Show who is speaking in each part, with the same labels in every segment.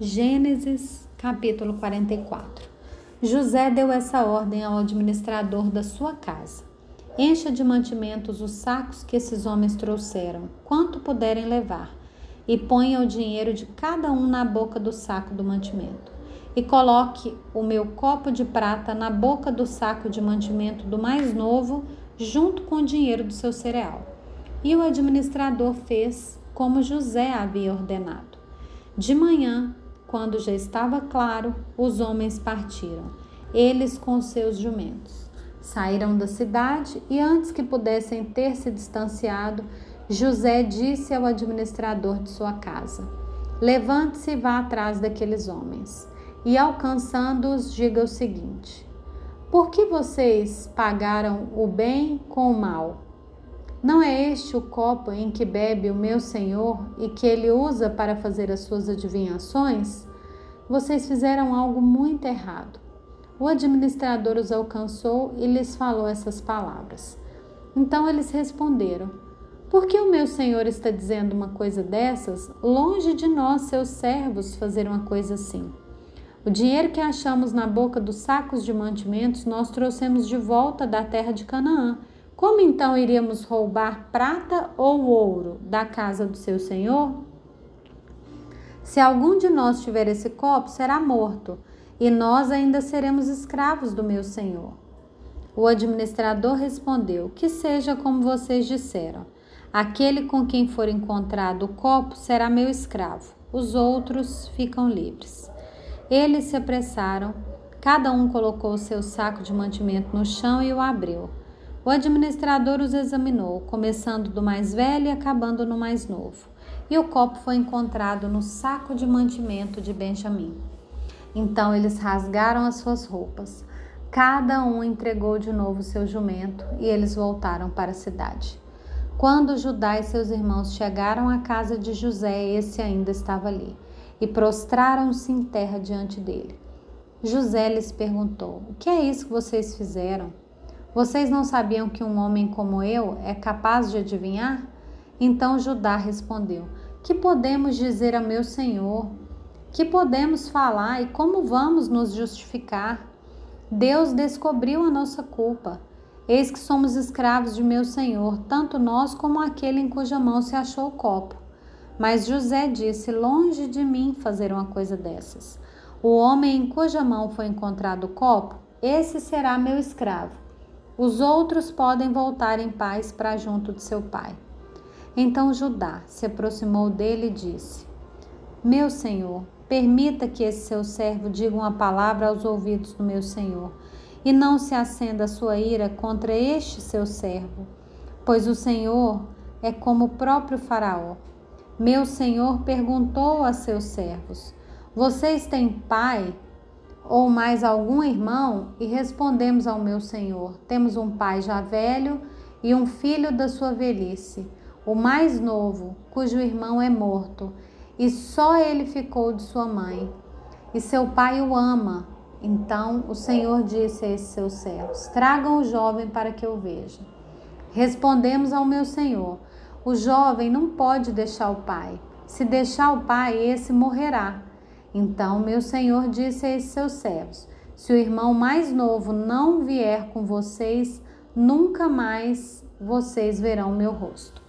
Speaker 1: Gênesis capítulo 44 José deu essa ordem ao administrador da sua casa: Encha de mantimentos os sacos que esses homens trouxeram, quanto puderem levar, e ponha o dinheiro de cada um na boca do saco do mantimento. E coloque o meu copo de prata na boca do saco de mantimento do mais novo, junto com o dinheiro do seu cereal. E o administrador fez como José havia ordenado. De manhã, quando já estava claro, os homens partiram, eles com seus jumentos. Saíram da cidade e, antes que pudessem ter se distanciado, José disse ao administrador de sua casa: Levante-se e vá atrás daqueles homens. E, alcançando-os, diga o seguinte: Por que vocês pagaram o bem com o mal? Não é este o copo em que bebe o meu senhor e que ele usa para fazer as suas adivinhações? Vocês fizeram algo muito errado. O administrador os alcançou e lhes falou essas palavras. Então eles responderam: Por que o meu senhor está dizendo uma coisa dessas? Longe de nós, seus servos, fazer uma coisa assim. O dinheiro que achamos na boca dos sacos de mantimentos nós trouxemos de volta da terra de Canaã como então iríamos roubar prata ou ouro da casa do seu senhor? Se algum de nós tiver esse copo, será morto, e nós ainda seremos escravos do meu senhor. O administrador respondeu: Que seja como vocês disseram. Aquele com quem for encontrado o copo será meu escravo, os outros ficam livres. Eles se apressaram, cada um colocou o seu saco de mantimento no chão e o abriu. O administrador os examinou, começando do mais velho e acabando no mais novo. E o copo foi encontrado no saco de mantimento de Benjamim. Então eles rasgaram as suas roupas. Cada um entregou de novo seu jumento e eles voltaram para a cidade. Quando Judá e seus irmãos chegaram à casa de José, esse ainda estava ali, e prostraram-se em terra diante dele. José lhes perguntou: O que é isso que vocês fizeram? Vocês não sabiam que um homem como eu é capaz de adivinhar? Então Judá respondeu: Que podemos dizer a meu senhor? Que podemos falar e como vamos nos justificar? Deus descobriu a nossa culpa. Eis que somos escravos de meu senhor, tanto nós como aquele em cuja mão se achou o copo. Mas José disse: Longe de mim fazer uma coisa dessas. O homem em cuja mão foi encontrado o copo, esse será meu escravo os outros podem voltar em paz para junto de seu pai. Então Judá se aproximou dele e disse: Meu senhor, permita que esse seu servo diga uma palavra aos ouvidos do meu senhor, e não se acenda a sua ira contra este seu servo, pois o senhor é como o próprio Faraó. Meu senhor perguntou a seus servos: Vocês têm pai? Ou mais algum irmão? E respondemos ao meu senhor: Temos um pai já velho e um filho da sua velhice, o mais novo, cujo irmão é morto, e só ele ficou de sua mãe. E seu pai o ama. Então o Senhor disse a esses seus servos: Tragam o jovem para que eu veja. Respondemos ao meu senhor: O jovem não pode deixar o pai. Se deixar o pai, esse morrerá. Então meu senhor disse a esses seus servos: Se o irmão mais novo não vier com vocês, nunca mais vocês verão meu rosto.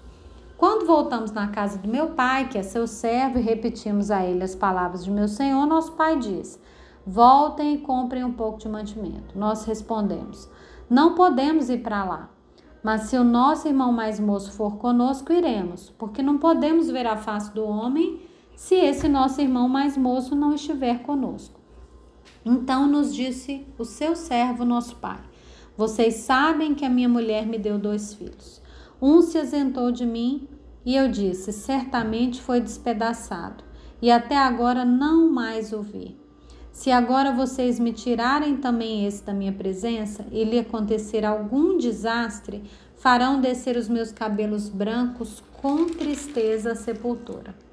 Speaker 1: Quando voltamos na casa do meu pai, que é seu servo, e repetimos a ele as palavras de meu senhor, nosso pai diz: Voltem e comprem um pouco de mantimento. Nós respondemos: Não podemos ir para lá. Mas se o nosso irmão mais moço for conosco, iremos, porque não podemos ver a face do homem se esse nosso irmão mais moço não estiver conosco. Então nos disse o seu servo, nosso pai: Vocês sabem que a minha mulher me deu dois filhos. Um se ausentou de mim e eu disse: Certamente foi despedaçado, e até agora não mais o vi. Se agora vocês me tirarem também esse da minha presença e lhe acontecer algum desastre, farão descer os meus cabelos brancos com tristeza à sepultura.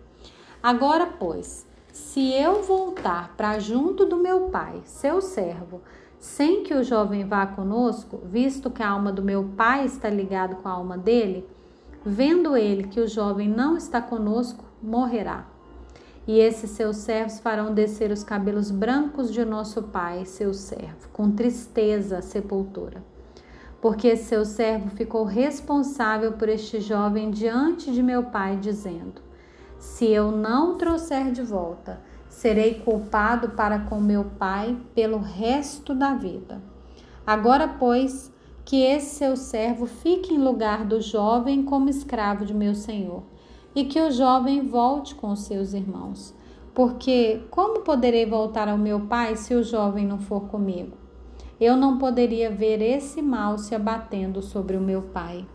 Speaker 1: Agora, pois, se eu voltar para junto do meu pai, seu servo, sem que o jovem vá conosco, visto que a alma do meu pai está ligada com a alma dele, vendo ele que o jovem não está conosco, morrerá. E esses seus servos farão descer os cabelos brancos de nosso pai, seu servo, com tristeza à sepultura. Porque seu servo ficou responsável por este jovem diante de meu pai, dizendo: Se eu não trouxer de volta, serei culpado para com meu pai pelo resto da vida. Agora, pois, que esse seu servo fique em lugar do jovem como escravo de meu senhor e que o jovem volte com seus irmãos. Porque como poderei voltar ao meu pai se o jovem não for comigo? Eu não poderia ver esse mal se abatendo sobre o meu pai.